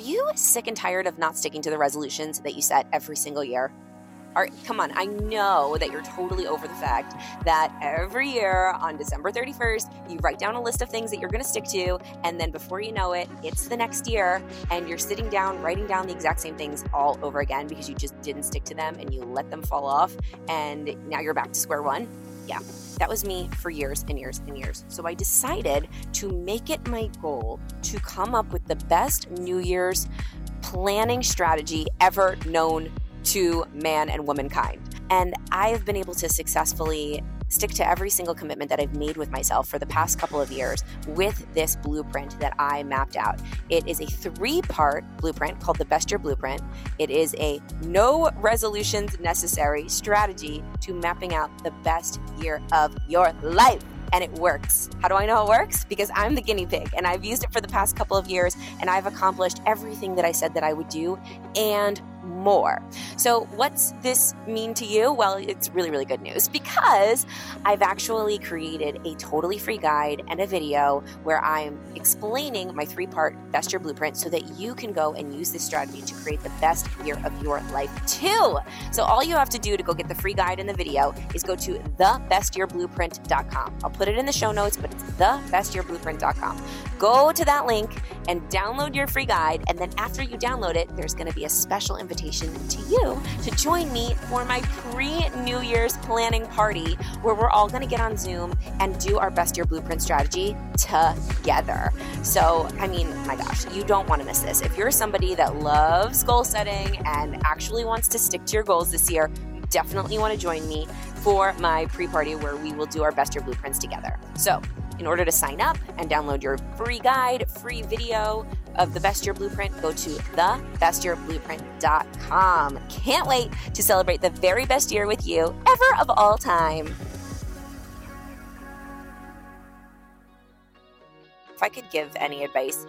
you sick and tired of not sticking to the resolutions that you set every single year? Are, come on, I know that you're totally over the fact that every year on December 31st, you write down a list of things that you're going to stick to, and then before you know it, it's the next year, and you're sitting down writing down the exact same things all over again because you just didn't stick to them and you let them fall off, and now you're back to square one. Yeah, that was me for years and years and years. So I decided to make it my goal to come up with the best New Year's planning strategy ever known to man and womankind. And I have been able to successfully stick to every single commitment that I've made with myself for the past couple of years with this blueprint that I mapped out. It is a three part blueprint called the Best Year Blueprint. It is a no resolutions necessary strategy to mapping out the best year of your life and it works. How do I know it works? Because I'm the guinea pig and I've used it for the past couple of years and I've accomplished everything that I said that I would do and more. So, what's this mean to you? Well, it's really, really good news because I've actually created a totally free guide and a video where I'm explaining my three part best year blueprint so that you can go and use this strategy to create the best year of your life too. So, all you have to do to go get the free guide and the video is go to thebestyearblueprint.com. I'll put it in the show notes, but it's thebestyearblueprint.com. Go to that link and download your free guide. And then after you download it, there's going to be a special invitation to you to join me for my pre New Year's planning party where we're all going to get on Zoom and do our best year blueprint strategy together. So, I mean, my gosh, you don't want to miss this. If you're somebody that loves goal setting and actually wants to stick to your goals this year, you definitely want to join me for my pre party where we will do our best year blueprints together. So, in order to sign up and download your free guide, free video of the Best Year Blueprint, go to thebestyearblueprint.com. Can't wait to celebrate the very best year with you ever of all time. If I could give any advice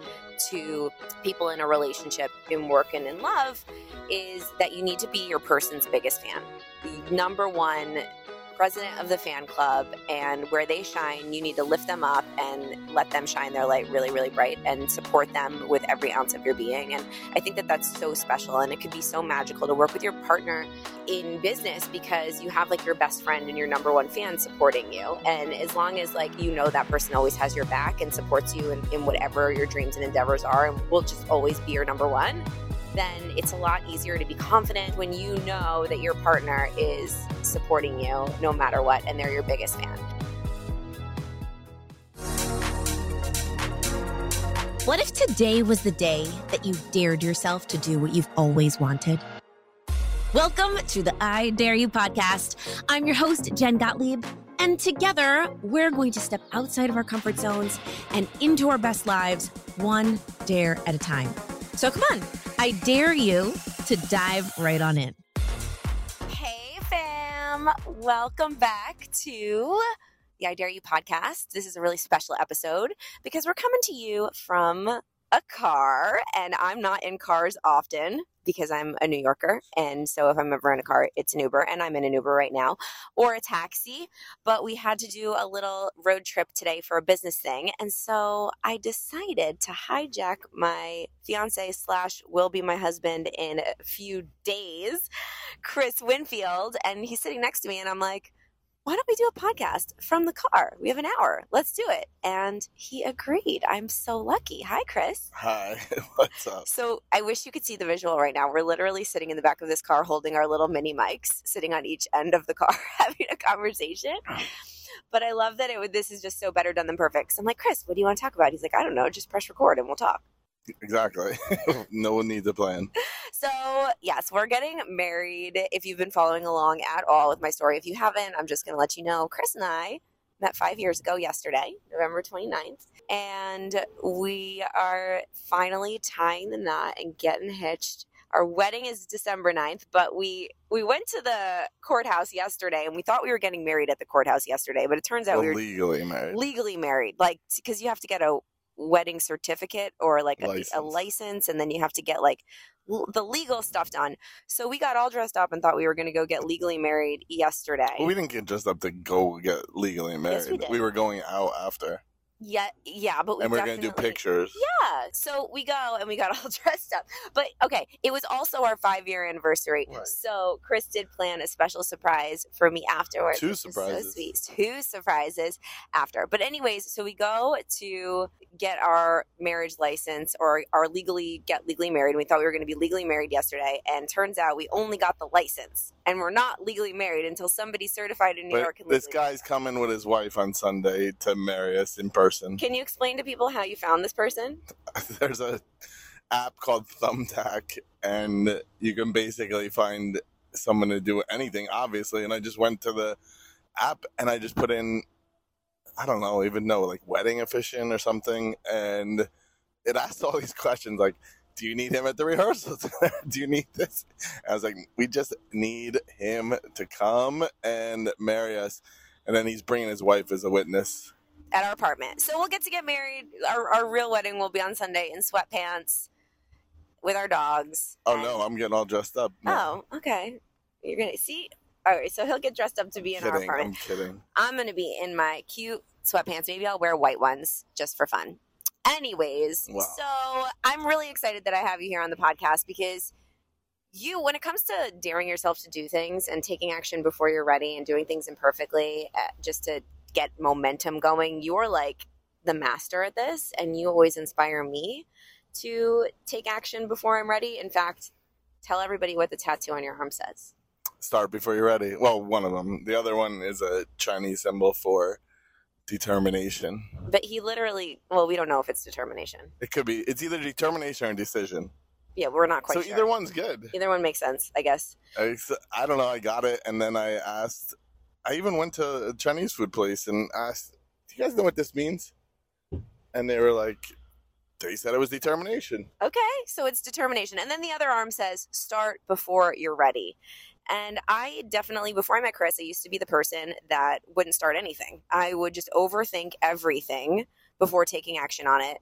to people in a relationship, in work, and in love, is that you need to be your person's biggest fan. The number one president of the fan club and where they shine, you need to lift them up and let them shine their light really, really bright and support them with every ounce of your being. And I think that that's so special and it could be so magical to work with your partner in business because you have like your best friend and your number one fan supporting you. And as long as like you know that person always has your back and supports you in, in whatever your dreams and endeavors are and will just always be your number one, then it's a lot easier to be confident when you know that your partner is supporting you no matter what and they're your biggest fan. What if today was the day that you dared yourself to do what you've always wanted? Welcome to the I Dare You podcast. I'm your host, Jen Gottlieb. And together, we're going to step outside of our comfort zones and into our best lives, one dare at a time. So come on, I dare you to dive right on in. Hey, fam. Welcome back to the I Dare You podcast. This is a really special episode because we're coming to you from a car, and I'm not in cars often because I'm a New Yorker. And so if I'm ever in a car, it's an Uber, and I'm in an Uber right now, or a taxi. But we had to do a little road trip today for a business thing. And so I decided to hijack my fiance slash will be my husband in a few days, Chris Winfield. And he's sitting next to me, and I'm like, why don't we do a podcast from the car? We have an hour. Let's do it. And he agreed. I'm so lucky. Hi, Chris. Hi, what's up? So I wish you could see the visual right now. We're literally sitting in the back of this car holding our little mini mics, sitting on each end of the car, having a conversation. But I love that it would, this is just so better done than perfect. So I'm like, Chris, what do you want to talk about? He's like, I don't know, just press record and we'll talk. Exactly. no one needs a plan. So, yes, we're getting married. If you've been following along at all with my story, if you haven't, I'm just going to let you know Chris and I met five years ago yesterday, November 29th. And we are finally tying the knot and getting hitched. Our wedding is December 9th, but we we went to the courthouse yesterday and we thought we were getting married at the courthouse yesterday, but it turns out Well, we were legally married. legally married. Like because you have to get a wedding certificate or like a, a License. license and then you have to get like l- the legal stuff done. So we got all dressed up and thought we were going to go get legally married yesterday. well, we didn't get dressed up to go get legally married. Yes, we did. were going out after. Yeah, yeah, but we and we're gonna do pictures. Yeah, so we go and we got all dressed up. But okay, it was also our five year anniversary. Right. So Chris did plan a special surprise for me afterwards. Two surprises. So sweet. Two surprises after. But anyways, so we go to get our marriage license or our legally get legally married. We thought we were going to be legally married yesterday, and turns out we only got the license, and we're not legally married until somebody certified in New But York. this guy's coming with his wife on Sunday to marry us in person. Can you explain to people how you found this person? There's a app called Thumbtack, and you can basically find someone to do anything, obviously. And I just went to the app and I just put in, I don't know, even know, like wedding officiant or something, and it asked all these questions like. Do you need him at the rehearsals? Do you need this? I was like, we just need him to come and marry us. And then he's bringing his wife as a witness. At our apartment. So we'll get to get married. Our, our real wedding will be on Sunday in sweatpants with our dogs. Oh And- no, I'm getting all dressed up. No. Oh, okay. You're gonna see. All right, so he'll get dressed up to be in our kidding. apartment. I'm kidding. I'm gonna be in my cute sweatpants. Maybe I'll wear white ones just for fun. Anyways, Wow. so I'm really excited that I have you here on the podcast because you, when it comes to daring yourself to do things and taking action before you're ready and doing things imperfectly uh, just to get momentum going, you're like the master at this, and you always inspire me to take action before I'm ready. In fact, tell everybody what the tattoo on your arm says. Start before you're ready. Well, one of them. The other one is a Chinese symbol for determination. But he literally, well, we don't know if it's determination. It could be. It's either determination or decision. Yeah, we're not quite so sure. either one's good. Either one makes sense, I guess. I, I don't know. I got it, and then I asked. I even went to a Chinese food place and asked, "Do you guys know what this means?" And they were like, "They said it was determination." Okay, so it's determination. And then the other arm says start before you're ready. And I definitely, before I met Chris, I used to be the person that wouldn't start anything. I would just overthink everything before taking action on it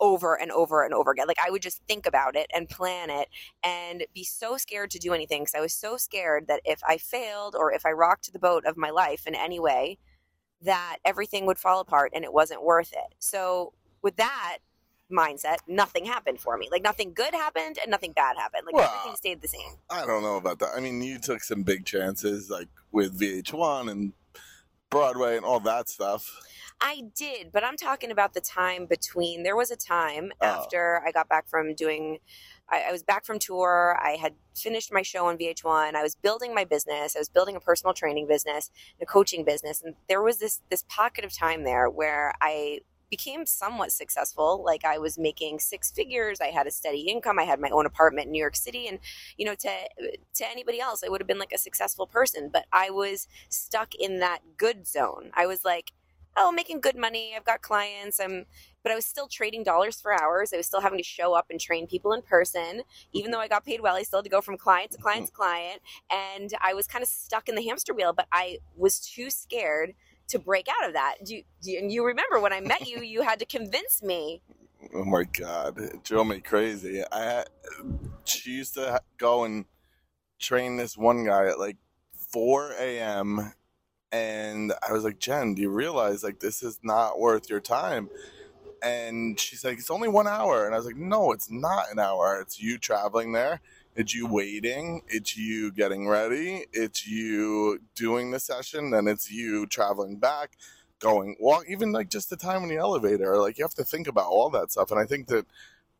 over and over and over again. Like I would just think about it and plan it and be so scared to do anything because I was so scared that if I failed or if I rocked the boat of my life in any way, that everything would fall apart and it wasn't worth it. So with that mindset, nothing happened for me. Like nothing good happened and nothing bad happened. Like Well, everything stayed the same. I don't know about that. I mean, you took some big chances, like with VH1 and Broadway and all that stuff. I did, but I'm talking about the time between. There was a time Oh. after I got back from doing. I, I was back from tour. I had finished my show on VH1. I was building my business. I was building a personal training business, a coaching business, and there was this this pocket of time there where I became somewhat successful. Like I was making six figures. I had a steady income. I had my own apartment in New York City, and you know, to to anybody else, I would have been like a successful person. But I was stuck in that good zone. I was like oh, I'm making good money. I've got clients. I'm, but I was still trading dollars for hours. I was still having to show up and train people in person. Even though I got paid well, I still had to go from client to client mm-hmm. to client. And I was kind of stuck in the hamster wheel, but I was too scared to break out of that. Do you, do you, and you remember when I met you, you had to convince me. Oh my god, it drove me crazy. I she used to go and train this one guy at like 4 a.m. and I was like, Jen, do you realize like this is not worth your time? And she's like, it's only one hour, and I was like, no, it's not an hour. It's you traveling there. It's you waiting. It's you getting ready. It's you doing the session. Then it's you traveling back going walk even like just the time in the elevator like you have to think about all that stuff and i think that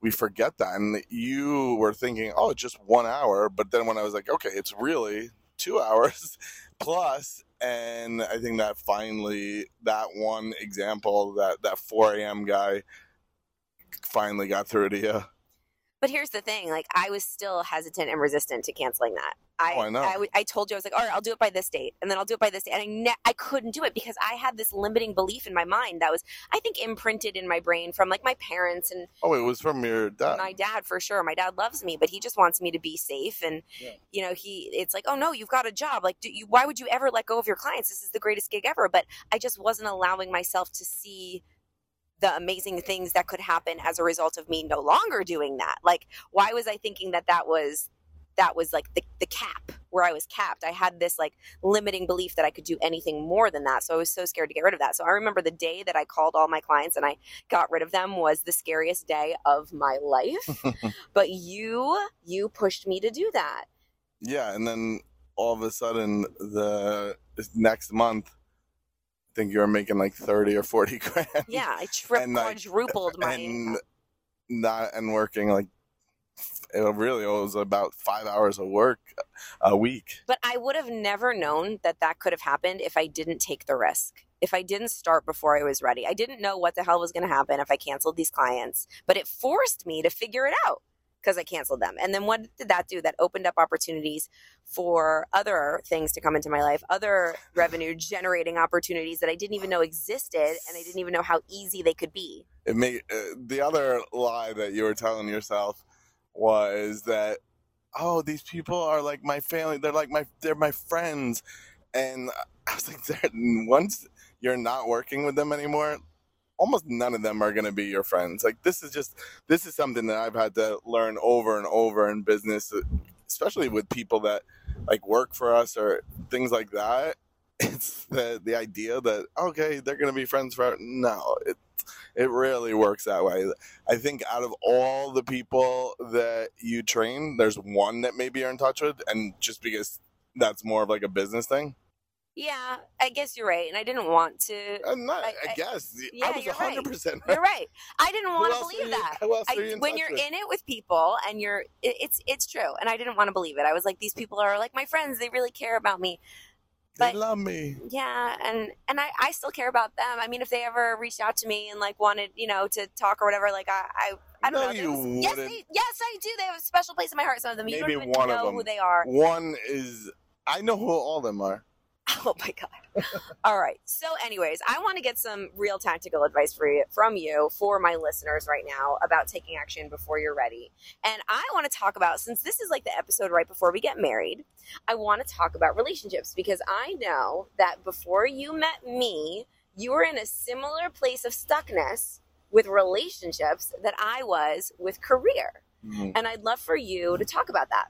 we forget that and that you were thinking oh it's just one hour but then when i was like okay it's really two hours plus and i think that finally that one example that that 4 a.m guy finally got through to you But here's the thing: like I was still hesitant and resistant to canceling that. I, Oh, I know. w- I told you I was like, all right, I'll do it by this date, and then I'll do it by this date, and I ne- I couldn't do it because I had this limiting belief in my mind that was, I think, imprinted in my brain from like my parents and oh it was from your dad my dad for sure. My dad loves me, but he just wants me to be safe, and Yeah. you know, he it's like, oh no, you've got a job. Like, do you? Why would you ever let go of your clients? This is the greatest gig ever. But I just wasn't allowing myself to see the amazing things that could happen as a result of me no longer doing that. Like, why was I thinking that that was that was like the, the cap where I was capped. I had this like limiting belief that I could do anything more than that. So I was so scared to get rid of that. So I remember the day that I called all my clients and I got rid of them was the scariest day of my life. but you, you pushed me to do that. Yeah. And then all of a sudden, the next month, think you were making like 30 or 40 grand. Yeah. I tripled, quadrupled my. And not, and working like it really was about five hours of work a week. But I would have never known that that could have happened if I didn't take the risk. If I didn't start before I was ready, I didn't know what the hell was going to happen if I canceled these clients, but it forced me to figure it out because I canceled them. And then what did that do? That opened up opportunities for other things to come into my life, other revenue generating opportunities that I didn't even know existed and I didn't even know how easy they could be. It made uh, the other lie that you were telling yourself was that oh these people are like my family they're like my they're my friends and i was like once you're not working with them anymore almost none of them are going to be your friends like this is just this is something that i've had to learn over and over in business uh, especially with people that like work for us or things like that it's the the idea that okay they're going to be friends for no it it really works that way. I think out of all the people that you train, there's one that maybe you're in touch with, and just because that's more of like a business thing. Yeah, I guess you're right, and I didn't want to. I'm Not, I, I, guess yeah, I was 100 right. percent. You're right. I didn't want to believe you, that. I, you when you're with? in it with people, and you're, it, it's it's true, and I didn't want to believe it. I was like, these people are like my friends. They really care about me. But, they love me. Yeah, and and I, I still care about them. I mean, if they ever reached out to me and like wanted, you know, to talk or whatever, like I I, I don't no, know. You was, yes, they, yes, I do. They have a special place in my heart. Some of them. You Maybe don't even one know of them. who they are. One is I know who all of them are. Oh my god. All right. So anyways, I want to get some real tactical advice for you from you for my listeners right now about taking action before you're ready. And I want to talk about since this is like the episode right before we get married, I want to talk about relationships because I know that before you met me, you were in a similar place of stuckness with relationships that I was with career. Mm-hmm. And I'd love for you to talk about that.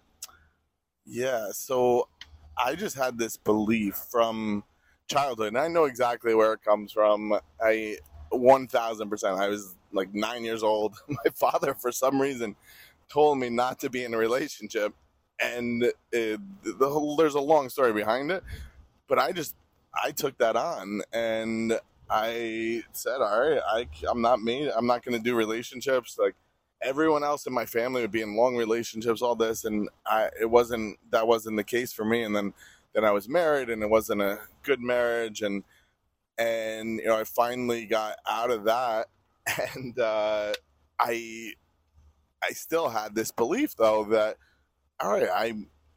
Yeah, so I just had this belief from childhood, and I know exactly where it comes from. I 1000%. I was like nine years old. My father, for some reason, told me not to be in a relationship. And it, the whole, there's a long story behind it. But I just, I took that on and I said, all right, I, I'm not me. I'm not going to do relationships. Like, everyone else in my family would be in long relationships, all this, and I it wasn't that wasn't the case for me. And then then I was married, and it wasn't a good marriage, and and you know I finally got out of that, and uh, I I still had this belief though that all right I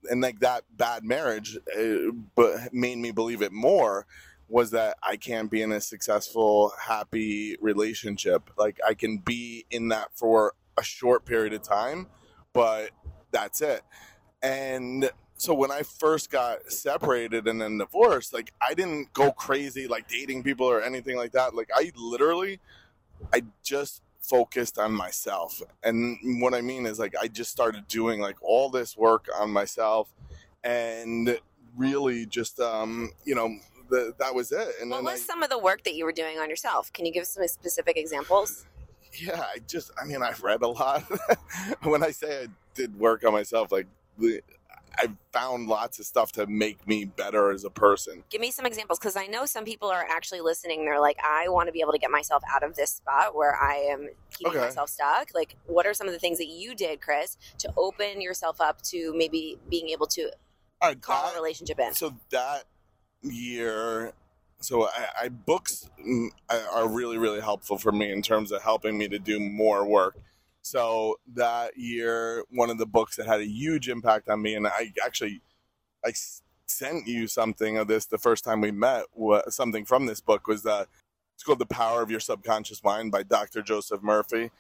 and like that bad marriage, uh, but made me believe it more was that I can't be in a successful, happy relationship. Like I can be in that for a short period of time, but that's it. And so when I first got separated and then divorced, like I didn't go crazy like dating people or anything like that. Like I literally I just focused on myself. And what I mean is like I just started doing like all this work on myself and really just um, you know, the, that was it. And what was I, some of the work that you were doing on yourself? Can you give some specific examples? Yeah, I just, I mean, I've read a lot. when I say I did work on myself, like, I found lots of stuff to make me better as a person. Give me some examples because I know some people are actually listening. They're like, I want to be able to get myself out of this spot where I am keeping okay. myself stuck. Like, what are some of the things that you did, Chris, to open yourself up to maybe being able to right, call that, a relationship in? So that year, so I, I books mm, are really really helpful for me in terms of helping me to do more work. So that year, one of the books that had a huge impact on me, and I actually I sent you something of this the first time we met. Something from this book was that it's called "The Power of Your Subconscious Mind" by Dr. Joseph Murphy,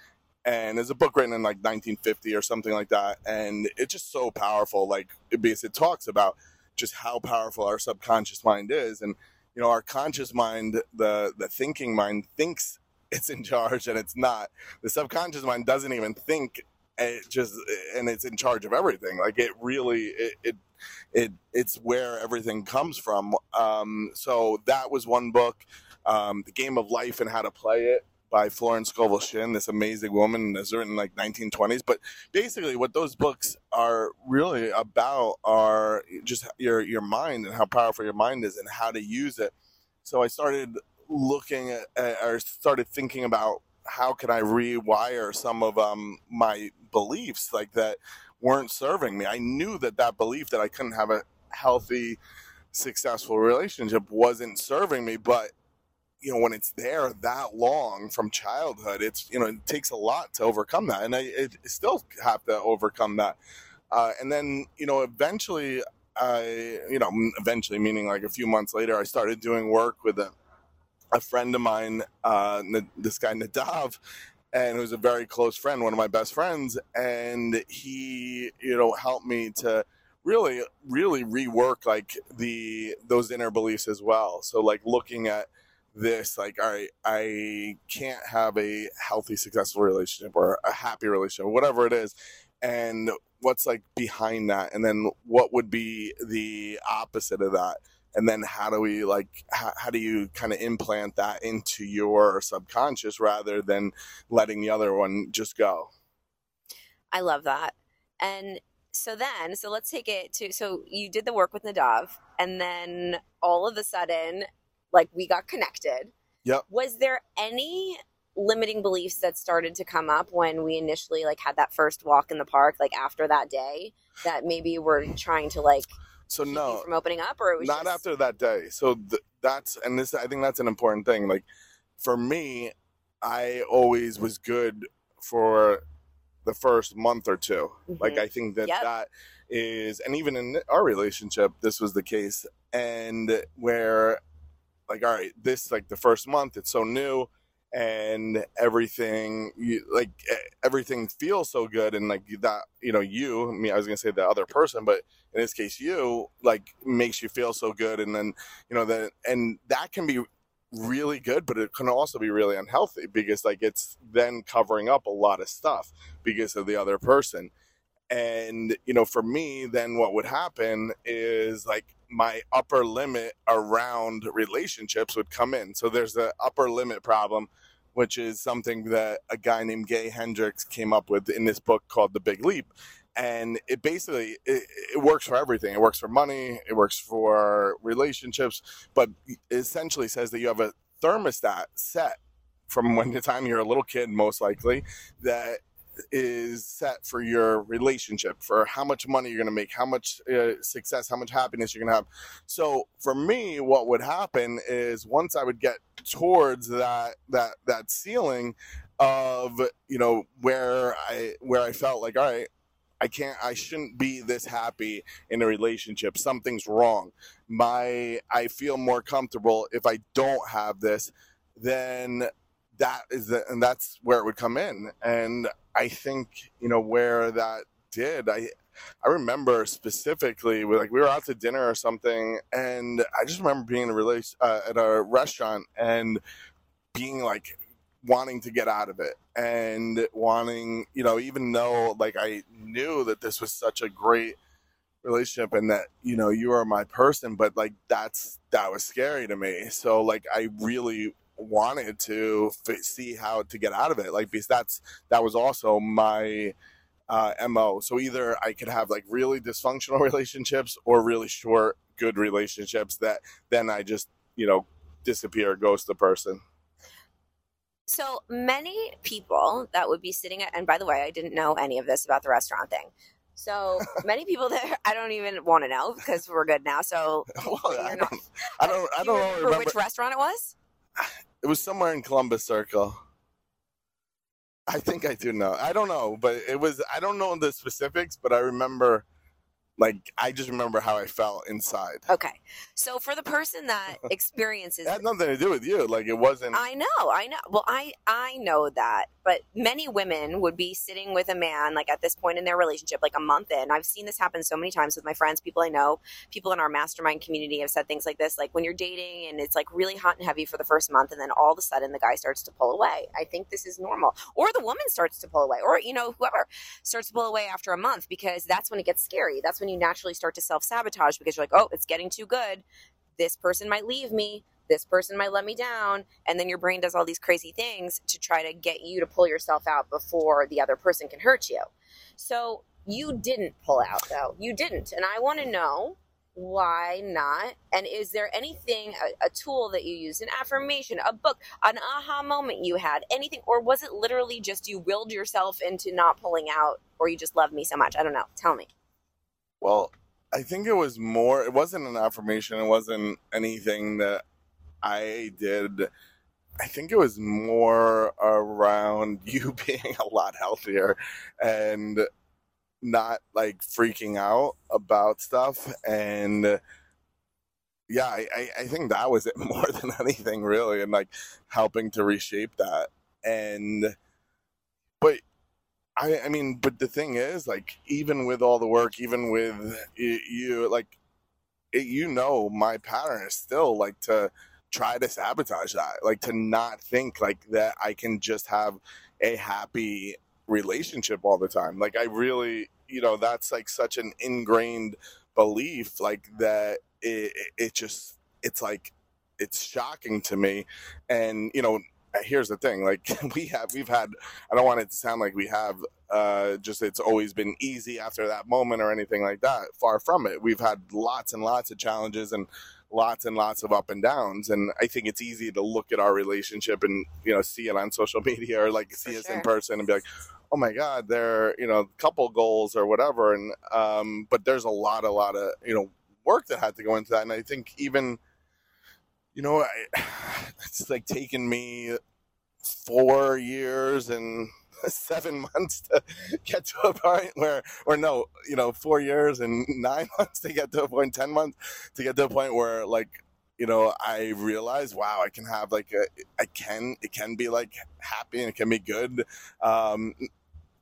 and it's a book written in like 1950 or something like that, and it's just so powerful. Like it talks about just how powerful our subconscious mind is, and you know, our conscious mind, the the thinking mind, thinks it's in charge and it's not. The subconscious mind doesn't even think it just and it's in charge of everything. Like it really it it, it it's where everything comes from. Um, so that was one book, um, the game of life and how to play it by Florence Scovel Shinn, this amazing woman that's written like 1920s. But basically, what those books are really about are just your your mind and how powerful your mind is and how to use it. So I started looking at, or started thinking about how can I rewire some of um, my beliefs like that weren't serving me. I knew that that belief that I couldn't have a healthy, successful relationship wasn't serving me, but you know when it's there that long from childhood it's you know it takes a lot to overcome that and i it, still have to overcome that. Uh, and then you know eventually i you know eventually meaning like a few months later i started doing work with a, a friend of mine uh, this guy nadav and who's a very close friend one of my best friends and he you know helped me to really really rework like the those inner beliefs as well. So like looking at this like all right i can't have a healthy successful relationship or a happy relationship whatever it is and what's like behind that and then what would be the opposite of that? And then how do we like how, how do you kind of implant that into your subconscious rather than letting the other one just go? I love that. And so then so let's take it to so you did the work with nadav and then all of a sudden like we got connected. Yep. Was there any limiting beliefs that started to come up when we initially like had that first walk in the park like after that day that maybe we're trying to like so no from opening up or it was not just... after that day so th- that's and this i think that's an important thing like for me i always was good for the first month or 2 mm-hmm. like i think that yep. that is and even in our relationship this was the case and where like all right this like the first month it's so new and everything you, like everything feels so good and like that you know you I mean I was gonna say the other person but in this case you like makes you feel so good and then you know that and that can be really good but it can also be really unhealthy because like it's then covering up a lot of stuff because of the other person. And you know for me then what would happen is like my upper limit around relationships would come in. So there's the upper limit problem, which is something that a guy named Gay Hendricks came up with in this book called The Big Leap. And it basically it, it works for everything. It works for money. It works for relationships. But essentially says that you have a thermostat set from when the time you're a little kid, most likely, that is set for your relationship, for how much money you're going to make, how much uh, success, how much happiness you're going to have. So for me, what would happen is once I would get towards that that that ceiling of you know where I where I felt like all right. I can't I shouldn't be this happy in a relationship. Something's wrong. My I feel more comfortable if I don't have this then that is the, and that's where it would come in. And I think you know where that did. I I remember specifically like we were out to dinner or something, and I just remember being in a release uh, at a restaurant and being like wanting to get out of it and wanting you know even though like I knew that this was such a great relationship and that you know you are my person but like that's that was scary to me so like i really wanted to f- see how to get out of it like because that's that was also my uh, mo so either i could have like really dysfunctional relationships or really short good relationships that then i just you know disappear ghost the person so many people that would be sitting at, and by the way, I didn't know any of this about the restaurant thing. So many people that I don't even want to know because we're good now. So well, I, don't, I don't, I don't, do remember, remember which restaurant it was. It was somewhere in Columbus Circle. I think I do know. I don't know, but it was. I don't know the specifics, but I remember. Like I just remember how I felt inside. Okay, so for the person that experiences, that had nothing to do with you. Like it wasn't. I know, I know. Well, I I know that, but many women would be sitting with a man like at this point in their relationship, like a month in. I've seen this happen so many times with my friends, people I know, people in our mastermind community have said things like this, like when you're dating and it's like really hot and heavy for the first month, and then all of a sudden the guy starts to pull away. I think this is normal, or the woman starts to pull away, or you know whoever starts to pull away after a month because that's when it gets scary. That's when you naturally start to self sabotage because you're like, oh, it's getting too good. This person might leave me this person might let me down and then your brain does all these crazy things to try to get you to pull yourself out before the other person can hurt you. So you didn't pull out though. You didn't and i want to know why not and is there anything a, a, tool that you used an affirmation a book an aha moment you had anything or was it literally just you willed yourself into not pulling out or you just love me so much? I don't know. Tell me. Well i think it was more it wasn't an affirmation it wasn't anything that I did. I think it was more around you being a lot healthier and not like freaking out about stuff. And yeah, I, I think that was it more than anything, really, and like helping to reshape that. And, but I, I mean, but the thing is, like, even with all the work, even with you, you like, it, you know, my pattern is still like to try to sabotage that like to not think like that i can just have a happy relationship all the time. Like i really you know that's like such an ingrained belief like that it, it just it's like it's shocking to me. And you know here's the thing like we have we've had i don't want it to sound like we have uh just it's always been easy after that moment or anything like that. Far from it. We've had lots and lots of challenges and lots and lots of up and downs. And I think it's easy to look at our relationship and, you know, see it on social media or like see For us sure. in person and be like, oh my God, they're, you know, couple goals or whatever. And, um, but there's a lot, a lot of, you know, work that had to go into that. And I think even, you know, I, it's like taken me four years and seven months to get to a point where, or no, you know, four years and nine months to get to a point, 10 months to get to a point where like, you know, I realize, wow, I can have like a, I can, it can be like happy and it can be good. Um,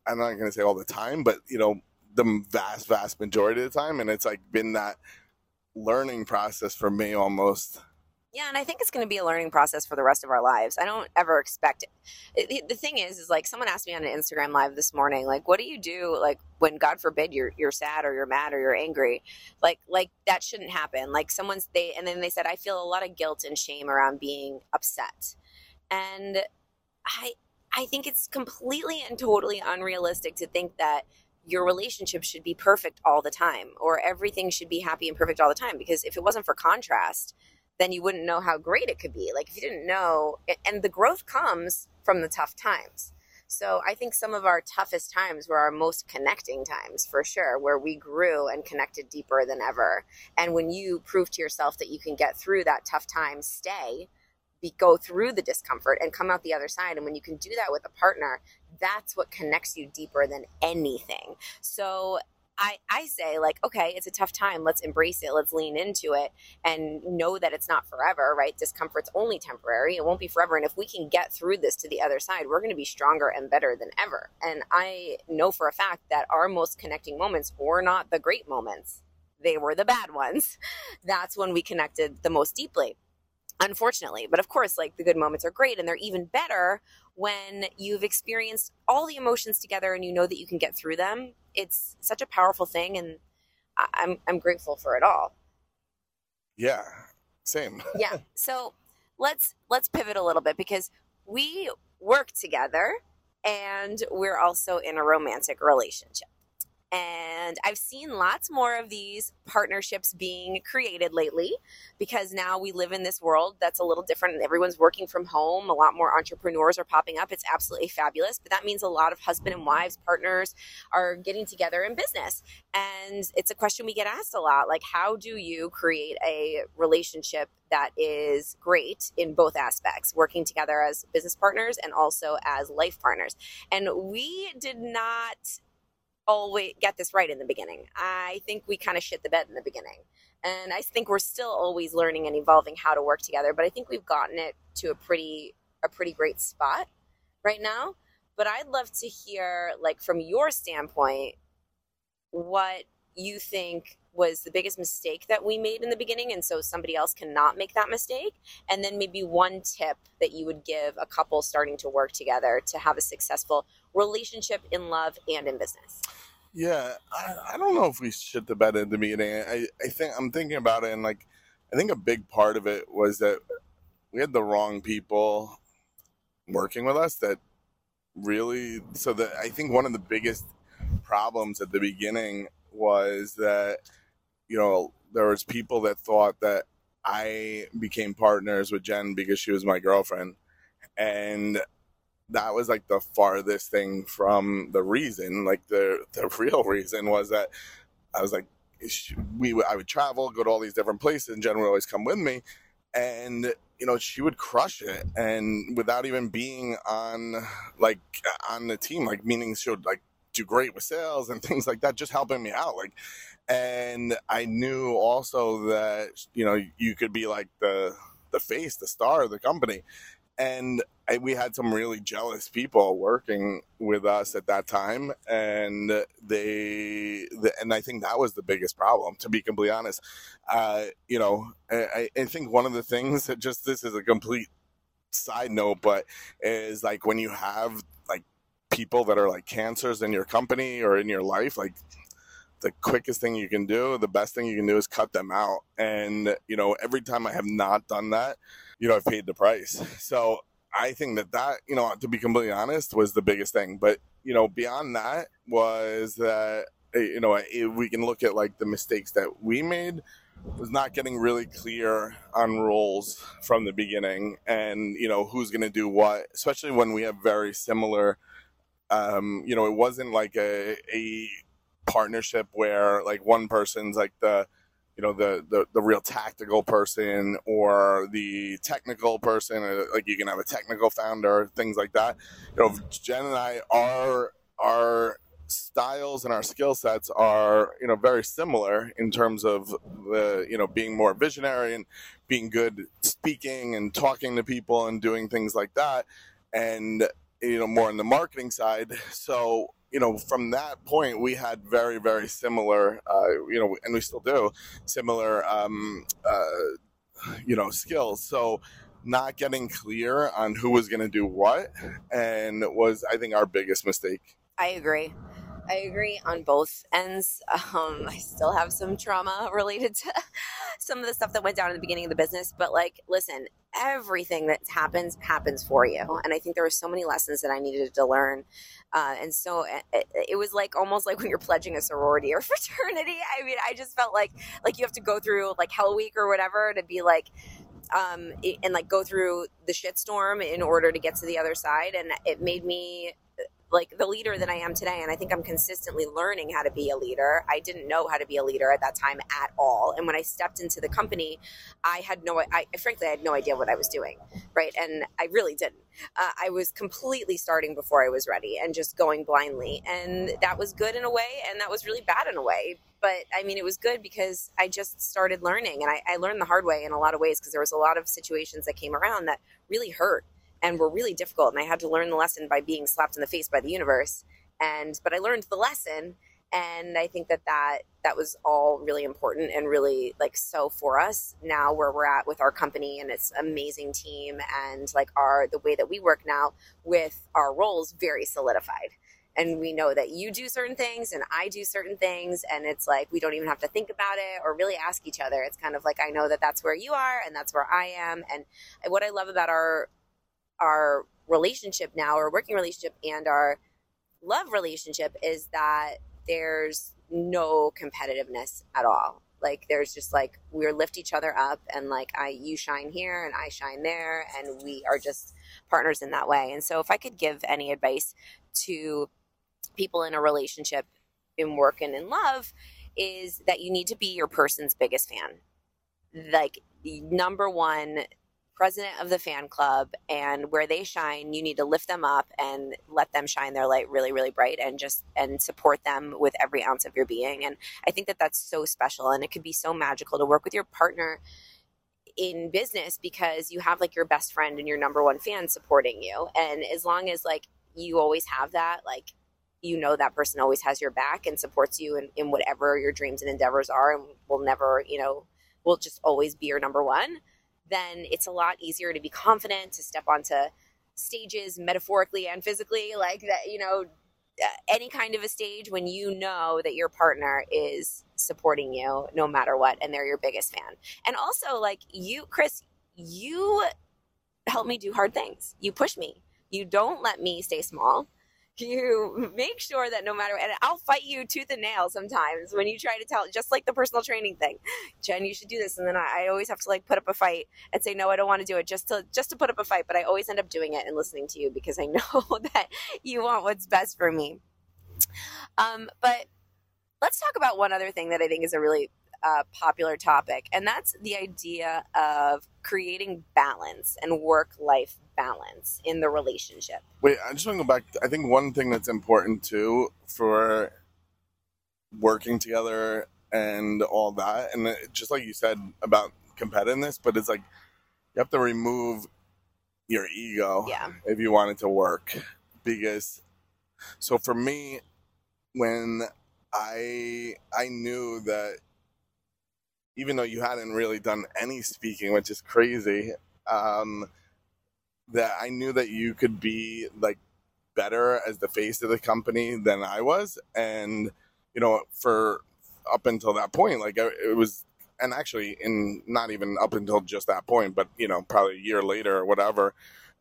I'm not going to say all the time, but you know, the vast, vast majority of the time. And it's like been that learning process for me almost. Yeah, and I think it's going to be a learning process for the rest of our lives. I don't ever expect it. The, the thing is, is like someone asked me on an Instagram live this morning, like, what do you do, like when God forbid you're you're sad or you're mad or you're angry, like like that shouldn't happen. Like someone's they, and then they said, I feel a lot of guilt and shame around being upset, and I I think it's completely and totally unrealistic to think that your relationship should be perfect all the time or everything should be happy and perfect all the time because if it wasn't for contrast then you wouldn't know how great it could be. Like if you didn't know, and the growth comes from the tough times. So I think some of our toughest times were our most connecting times for sure, where we grew and connected deeper than ever. And when you prove to yourself that you can get through that tough time, stay, be, go through the discomfort and come out the other side. And when you can do that with a partner, that's what connects you deeper than anything. So I, I say like okay it's a tough time. Let's embrace it. Let's lean into it and know that it's not forever right? Discomfort's only temporary. It won't be forever. And if we can get through this to the other side we're going to be stronger and better than ever. And i know for a fact that our most connecting moments were not the great moments. They were the bad ones. That's when we connected the most deeply unfortunately. But of course like the good moments are great and they're even better when you've experienced all the emotions together and you know that you can get through them it's such a powerful thing and i'm i'm grateful for it all. Yeah same. Yeah so let's let's pivot a little bit because we work together and we're also in a romantic relationship and I've seen lots more of these partnerships being created lately because now we live in this world that's a little different. Everyone's working from home. A lot more entrepreneurs are popping up. It's absolutely fabulous. But that means a lot of husband and wives, partners are getting together in business. And it's a question we get asked a lot like, how do you create a relationship that is great in both aspects, working together as business partners and also as life partners? And we did not Oh, always get this right in the beginning. I think we kind of shit the bed in the beginning. And I think we're still always learning and evolving how to work together, but I think we've gotten it to a pretty a pretty great spot right now. But I'd love to hear, like, from your standpoint, what you think was the biggest mistake that we made in the beginning and so somebody else cannot make that mistake and then maybe one tip that you would give a couple starting to work together to have a successful relationship in love and in business yeah i, I don't know if we shit the bed the beginning I, I think i'm thinking about it and like i think a big part of it was that we had the wrong people working with us that really so that i think one of the biggest problems at the beginning was that you know, there was people that thought that I became partners with Jen because she was my girlfriend. And that was like the farthest thing from the reason. Like the the real reason was that I was like, we I would travel, go to all these different places, and Jen would always come with me, and you know she would crush it, and without even being on like on the team, like meaning she would like do great with sales and things like that, just helping me out, like and I knew also that you know you could be like the the face, the star of the company, and I, we had some really jealous people working with us at that time, and they the, and I think that was the biggest problem, to be completely honest. Uh, you know, I, I think one of the things that just this is a complete side note, but is like when you have like people that are like cancers in your company or in your life, like the quickest thing you can do, the best thing you can do is cut them out. And, you know, every time I have not done that, you know, I've paid the price. So I think that that, you know, to be completely honest, was the biggest thing. But, you know, beyond that was that, eh, you know, we can look at like the mistakes that we made was not getting really clear on roles from the beginning and, you know, who's going to do what, especially when we have very similar, um, you know, it wasn't like a, a partnership where like one person's like the you know the, the the real tactical person or the technical person or like you can have a technical founder things like that. You know jen and i are our styles and our skill sets are you know very similar in terms of the you know being more visionary and being good speaking and talking to people and doing things like that and you know more on the marketing side. So you know, from that point, we had very, very similar, uh, you know, and we still do similar, um, uh, you know, skills. So, not getting clear on who was going to do what, and was, I think, our biggest mistake. I agree. I agree on both ends. Um, I still have some trauma related to some of the stuff that went down in the beginning of the business, but like, listen, everything that happens happens for you, and I think there were so many lessons that I needed to learn, uh, and so it, eh, eh, it, was like almost like when you're pledging a sorority or fraternity. I mean, I just felt like like you have to go through like Hell Week or whatever to be like um, and like go through the shitstorm in order to get to the other side. And it made me like the leader that I am today. And I think I'm consistently learning how to be a leader. I didn't know how to be a leader at that time at all. And when I stepped into the company, I had no, I frankly, I had no idea what I was doing. Right. And I really didn't. Uh, I was completely starting before I was ready and just going blindly. And that was good in a way. And that was really bad in a way. But I mean, it was good because I just started learning and I, I learned the hard way in a lot of ways because there was a lot of situations that came around that really hurt and were really difficult. And I had to learn the lesson by being slapped in the face by the universe. And but I learned the lesson, and I think that that that was all really important and really like so for us now where we're at with our company and it's amazing team and like our the way that we work now with our roles very solidified and we know that you do certain things and I do certain things and it's like we don't even have to think about it or really ask each other it's kind of like I know that that's where you are and that's where I am and what I love about our our relationship now, our working relationship and our love relationship is that there's no competitiveness at all. Like there's just like we lift each other up and like I you shine here and I shine there and we are just partners in that way. And so if I could give any advice to people in a relationship in work and in love is that you need to be your person's biggest fan. Like number one president of the fan club and where they shine you need to lift them up and let them shine their light really really bright and just and support them with every ounce of your being. And i think that that's so special and it could be so magical to work with your partner in business because you have like your best friend and your number one fan supporting you. And as long as like you always have that, like you know that person always has your back and supports you in, in whatever your dreams and endeavors are and will never, you know, will just always be your number one, then it's a lot easier to be confident, to step onto stages metaphorically and physically, like that, you know, any kind of a stage when you know that your partner is supporting you no matter what and they're your biggest fan. And also, like you, Chris, you help me do hard things. You push me. You don't let me stay small you make sure that no matter and I'll fight you tooth and nail sometimes when you try to tell just like the personal training thing. Jen, you should do this and then I, I always have to like put up a fight and say no, I don't want to do it just to just to put up a fight, but I always end up doing it and listening to you because I know that you want what's best for me. Um, but let's talk about one other thing that I think is a really uh, popular topic, and that's the idea of creating balance and work life balance in the relationship. Wait, I just want to go back. I think one thing that's important too for working together and all that, and it, just like you said about competitiveness, but it's like you have to remove your ego yeah. if you want it to work. Because, so for me, when I I knew that even though you hadn't really done any speaking, which is crazy, um, that I knew that you could be like better as the face of the company than I was. And, you know, for up until that point, like it was, and actually in not even up until just that point, but, you know, probably a year later or whatever,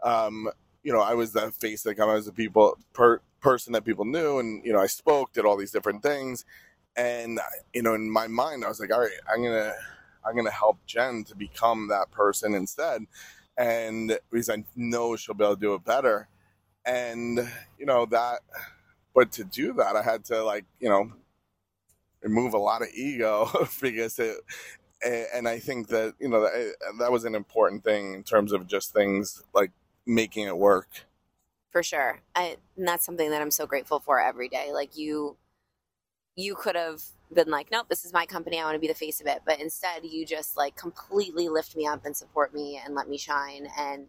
um, you know, I was the face of the company, I was the people, per, person that people knew. And, you know, I spoke, did all these different things and you know in my mind i was like all right i'm gonna i'm gonna help jen to become that person instead. And because i know she'll be able to do it better. And you know that but to do that i had to like you know remove a lot of ego because it and i think that you know that, that was an important thing in terms of just things like making it work. For sure. I, and that's something that i'm so grateful for every day. Like you you could have been like, nope, this is my company. I want to be the face of it. But instead, you just like completely lift me up and support me and let me shine. And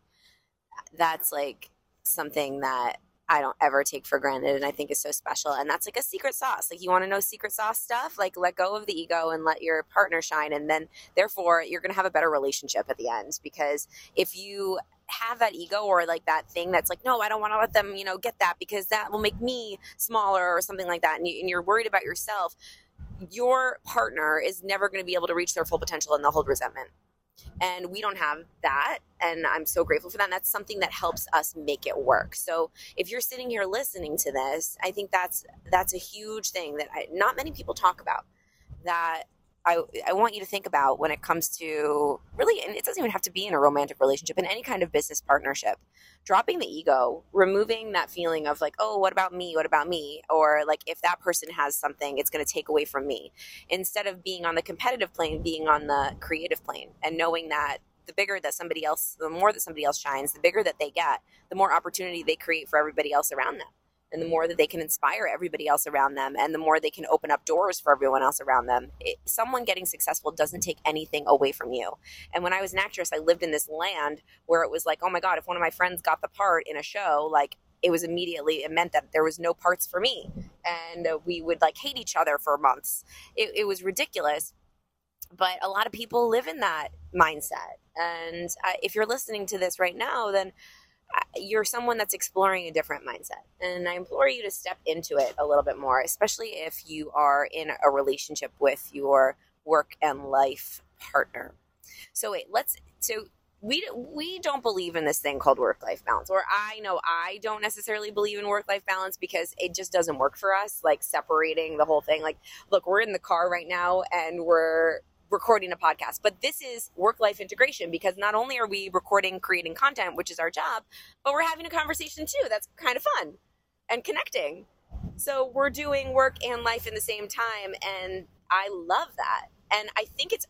that's like something that I don't ever take for granted and I think is so special. And that's like a secret sauce. Like you want to know secret sauce stuff, like let go of the ego and let your partner shine. And then therefore you're going to have a better relationship at the end. Because if you have that ego or like that thing that's like, no, I don't want to let them, you know, get that because that will make me smaller or something like that. And, you, and you're worried about yourself. Your partner is never going to be able to reach their full potential and they'll hold resentment. And we don't have that. And I'm so grateful for that. And that's something that helps us make it work. So if you're sitting here listening to this, I think that's, that's a huge thing that I, not many people talk about that I, I want you to think about when it comes to really, and it doesn't even have to be in a romantic relationship, in any kind of business partnership, dropping the ego, removing that feeling of like, oh, what about me? What about me? Or like, if that person has something, it's going to take away from me. Instead of being on the competitive plane, being on the creative plane and knowing that the bigger that somebody else, the more that somebody else shines, the bigger that they get, the more opportunity they create for everybody else around them and the more that they can inspire everybody else around them and the more they can open up doors for everyone else around them it, someone getting successful doesn't take anything away from you. And when i was an actress i lived in this land where it was like oh my god if one of my friends got the part in a show like it was immediately it meant that there was no parts for me. And we would like hate each other for months. It, it was ridiculous but a lot of people live in that mindset. And uh, if you're listening to this right now then you're someone that's exploring a different mindset. And I implore you to step into it a little bit more, especially if you are in a relationship with your work and life partner. So wait, let's so we we don't believe in this thing called work life balance or I know I don't necessarily believe in work life balance because it just doesn't work for us like separating the whole thing like look we're in the car right now and we're recording a podcast. But this is work life integration because not only are we recording, creating content, which is our job, but we're having a conversation too. That's kind of fun and connecting. So we're doing work and life in the same time. And I love that. And I think it's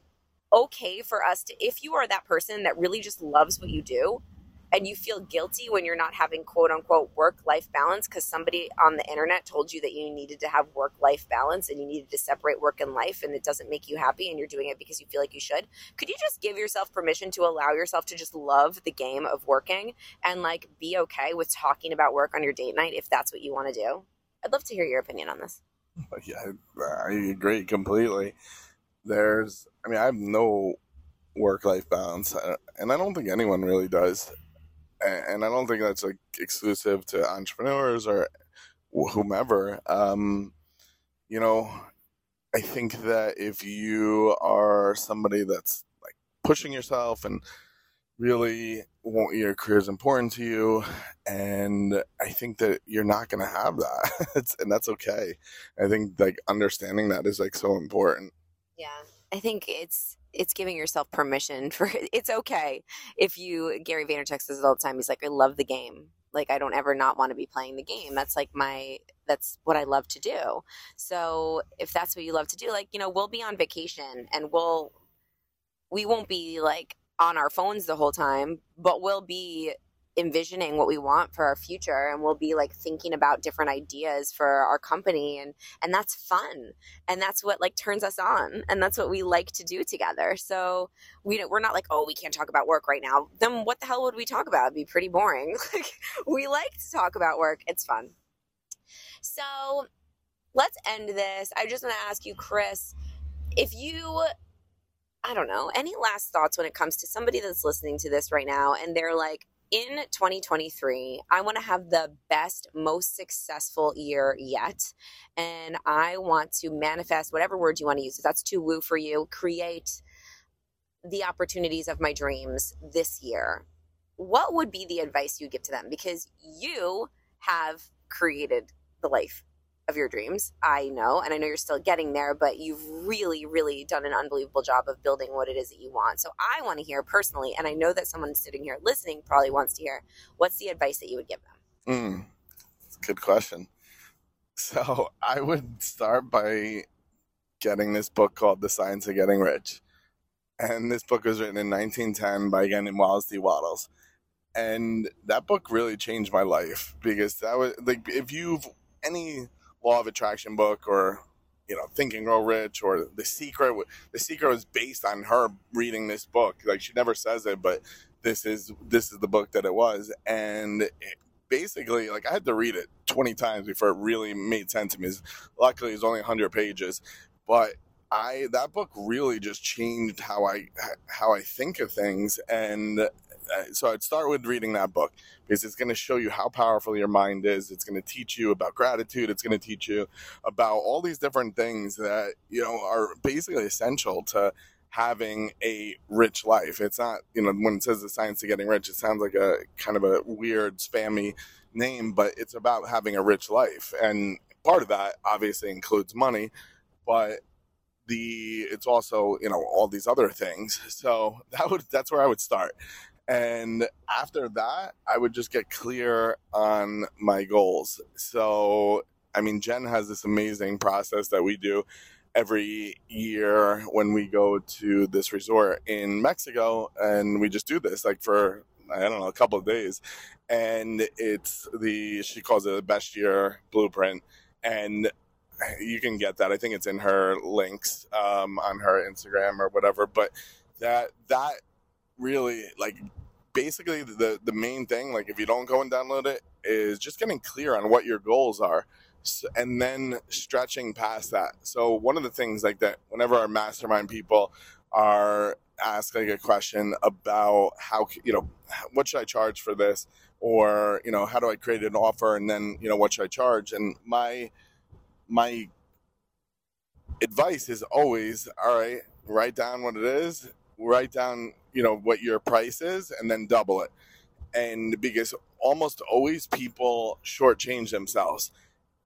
okay for us to, if you are that person that really just loves what you do, and you feel guilty when you're not having quote unquote work life balance because somebody on the internet told you that you needed to have work life balance and you needed to separate work and life and it doesn't make you happy and you're doing it because you feel like you should, could you just give yourself permission to allow yourself to just love the game of working and like be okay with talking about work on your date night if that's what you want to do? I'd love to hear your opinion on this. Yeah, I agree completely. There's, I mean, I have no work life balance, uh, and I don't think anyone really does and I don't think that's like exclusive to entrepreneurs or whomever. Um, you know, I think that if you are somebody that's like pushing yourself and really want your career is important to you, and I think that you're not going to have that, and that's okay. I think like understanding that is like so important. Yeah, I think it's it's giving yourself permission for it's okay if you Gary Vaynerchuk says it all the time. He's like, I love the game. Like I don't ever not want to be playing the game. That's like my that's what I love to do. So if that's what you love to do, like, you know, we'll be on vacation and we'll we won't be like on our phones the whole time, but we'll be envisioning what we want for our future and we'll be like thinking about different ideas for our company and and that's fun and that's what like turns us on and that's what we like to do together. So we we're not like oh we can't talk about work right now. Then what the hell would we talk about? It'd be pretty boring. Like we like to talk about work. It's fun. So let's end this. I just want to ask you chris if you I don't know, any last thoughts when it comes to somebody that's listening to this right now and they're like, in 2023, I want to have the best, most successful year yet. And I want to manifest whatever word you want to use. If that's too woo for you, create the opportunities of my dreams this year. What would be the advice you'd give to them? Because you have created the life of your dreams. I know, and I know you're still getting there, but you've really, really done an unbelievable job of building what it is that you want. So I want to hear personally, and I know that someone sitting here listening probably wants to hear what's the advice that you would give them? Mm, good question. So I would start by getting this book called The Science of Getting Rich. And this book was written in 1910 by a guy named Wallace D. Wattles. And that book really changed my life because that was like, if you've any law of attraction book or you know think and grow rich or the secret. The secret was based on her reading this book. Like she never says it but this is this is the book that it was. And it, basically like i had to read it 20 times before it really made sense to me. Luckily it's only 100 pages. But i that book really just changed how i how i think of things. And so I'd start with reading that book because it's going to show you how powerful your mind is. It's going to teach you about gratitude. It's going to teach you about all these different things that you know are basically essential to having a rich life. It's not you know when it says the science of getting rich, it sounds like a kind of a weird spammy name, but it's about having a rich life, and part of that obviously includes money, but the it's also you know all these other things so that would that's where i would start and after that, I would just get clear on my goals. So, I mean, Jen has this amazing process that we do every year when we go to this resort in Mexico, and we just do this like for I don't know a couple of days, and it's the she calls it the best year blueprint, and you can get that. I think it's in her links um, on her Instagram or whatever, but that that really like basically the the main thing like if you don't go and download it is just getting clear on what your goals are and then stretching past that. So one of the things like that whenever our mastermind people are asked like a question about how you know what should i charge for this? Or you know how do i create an offer and then you know what should i charge? And my my advice is always all right write down what it is write down you know what your price is and then double it. And because almost always people shortchange themselves.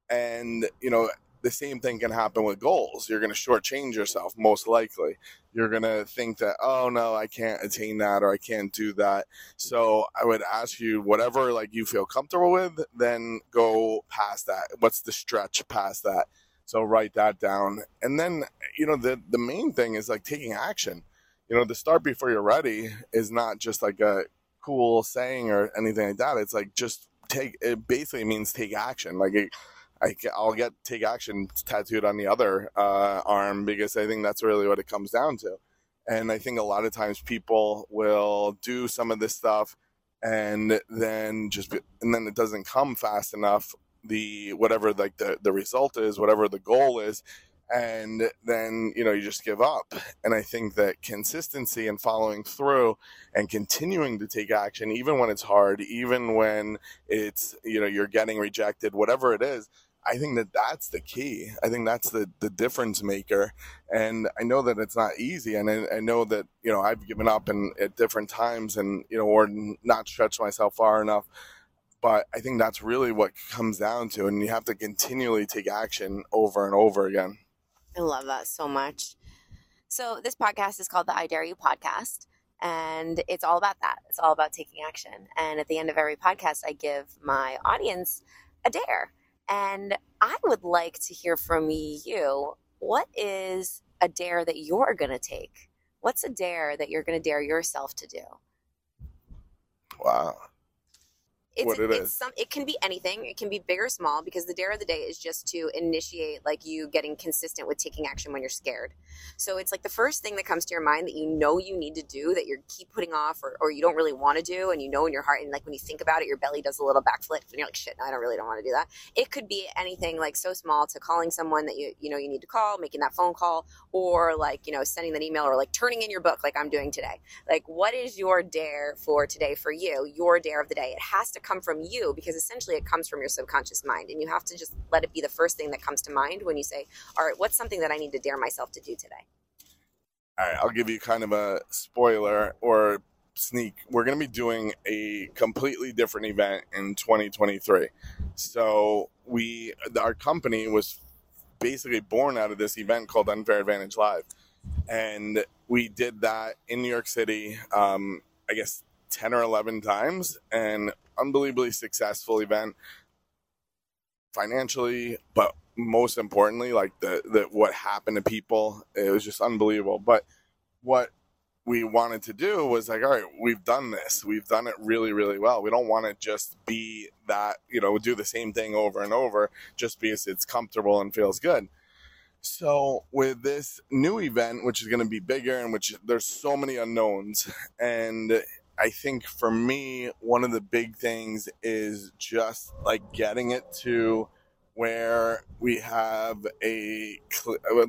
And you know the same thing can happen with goals. You're going to shortchange yourself most likely. You're going to think that oh no i can't attain that or i can't do that. So i would ask you whatever like you feel comfortable with then go past that. What's the stretch past that? So write that down. And then you know the the main thing is like taking action you know, the start before you're ready is not just like a cool saying or anything like that. It's like just take. It basically means take action. Like it, I, I'll get take action tattooed on the other uh, arm because I think that's really what it comes down to. And I think a lot of times people will do some of this stuff and then just and then it doesn't come fast enough the whatever like the the result is whatever the goal is and then you know you just give up. And i think that consistency and following through and continuing to take action even when it's hard even when it's you know you're getting rejected whatever it is i think that that's the key. I think that's the the difference maker. And i know that it's not easy and i, I know that you know i've given up and at different times and you know or not stretched myself far enough. But i think that's really what comes down to and you have to continually take action over and over again I love that so much. So, this podcast is called the I Dare You podcast, and it's all about that. It's all about taking action. And at the end of every podcast, I give my audience a dare. And I would like to hear from you what is a dare that you're going to take? What's a dare that you're going to dare yourself to do? Wow it's, what it it's is. Some, it can be anything. It can be big or small because the dare of the day is just to initiate like you getting consistent with taking action when you're scared. So it's like the first thing that comes to your mind that you know you need to do that you keep putting off or, or you don't really want to do and you know in your heart and like when you think about it your belly does a little backflip and you're like shit no, I don't really don't want to do that. It could be anything like so small to calling someone that you you know you need to call, making that phone call or like you know sending that email or like turning in your book like I'm doing today. Like what is your dare for today for you? Your dare of the day. It has to come from you because essentially it comes from your subconscious mind. And you have to just let it be the first thing that comes to mind when you say, all right, what's something that I need to dare myself to do today? All right, I'll give you kind of a spoiler or sneak. We're going to be doing a completely different event in 2023. So we, our company was basically born out of this event called Unfair Advantage Live. And we did that in New York City, um, I guess 10 or 11 times. And unbelievably successful event financially, but most importantly, like the, the what happened to people, it was just unbelievable. But what we wanted to do was like, all right, we've done this. We've done it really, really well. We don't want to just be that, you know, do the same thing over and over just because it's comfortable and feels good. So with this new event, which is going to be bigger and which there's so many unknowns and I think for me, one of the big things is just like getting it to where we have a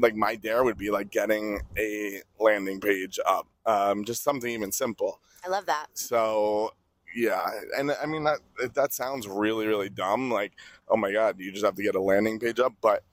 like my dare would be like getting a landing page up, um, just something even simple. I love that. So yeah, and I mean that that sounds really really dumb. Like oh my god, you just have to get a landing page up, but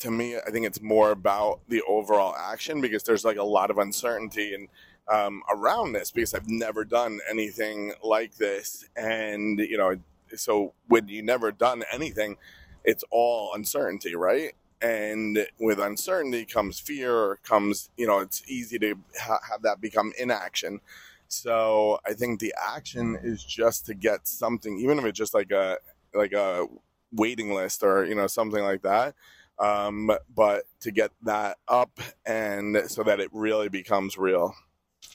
to me, I think it's more about the overall action because there's like a lot of uncertainty and um, around this because I've never done anything like this. And, you know, so when you never done anything, it's all uncertainty, right? And with uncertainty comes fear, comes, you know, it's easy to ha- have that become inaction. So I think the action is just to get something, even if it's just like a, like a waiting list or, you know, something like that. Um, but to get that up and so that it really becomes real.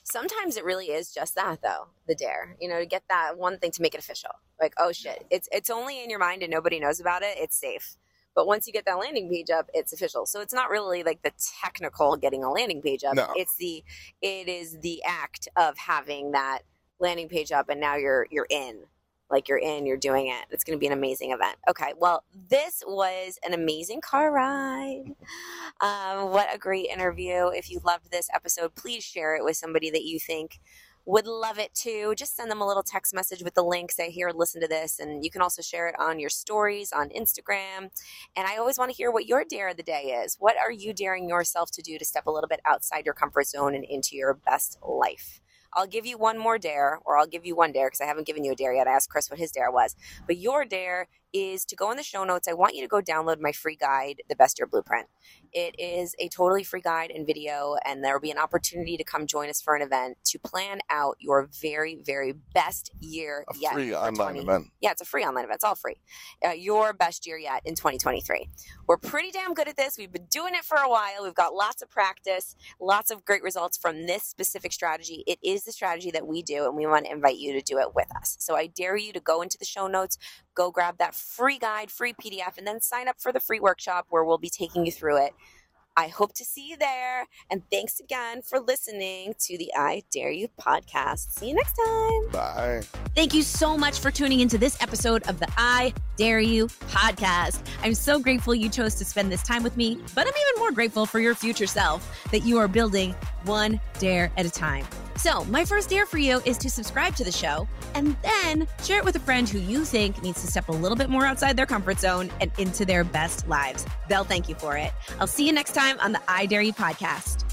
Sometimes it really is just that though, the dare. You know, to get that one thing to make it official. Like, oh shit, it's it's only in your mind and nobody knows about it, it's safe. But once you get that landing page up, it's official. So it's not really like the technical getting a landing page up. No. It's the it is the act of having that landing page up and now you're you're in like you're in, you're doing it. It's going to be an amazing event. Okay, well, this was an amazing car ride. Um, what a great interview. If you loved this episode, please share it with somebody that you think would love it too. Just send them a little text message with the link, say, here, listen to this. And you can also share it on your stories on Instagram. And I always want to hear what your dare of the day is. What are you daring yourself to do to step a little bit outside your comfort zone and into your best life? I'll give you one more dare, or I'll give you one dare because I haven't given you a dare yet. I asked Chris what his dare was. But your dare is to go in the show notes. I want you to go download my free guide, The Best Year Blueprint. It is a totally free guide and video, and there will be an opportunity to come join us for an event to plan out your very, very best year A yet. free online 20 event. Yeah, it's a free online event. It's all free. Uh, your best year yet in 2023. We're pretty damn good at this. We've been doing it for a while. We've got lots of practice, lots of great results from this specific strategy. It is the strategy that we do, and we want to invite you to do it with us. So I dare you to go into the show notes, go grab that free guide, free PDF, and then sign up for the free workshop where we'll be taking you through it. I hope to see you there. And thanks again for listening to the I Dare You podcast. See you next time. Bye. Thank you so much for tuning into this episode of the I Dare You podcast. I'm so grateful you chose to spend this time with me, but I'm even more grateful for your future self that you are building one dare at a time. So, my first dare for you is to subscribe to the show and then share it with a friend who you think needs to step a little bit more outside their comfort zone and into their best lives. They'll thank you for it. I'll see you next time on the I Dare You podcast.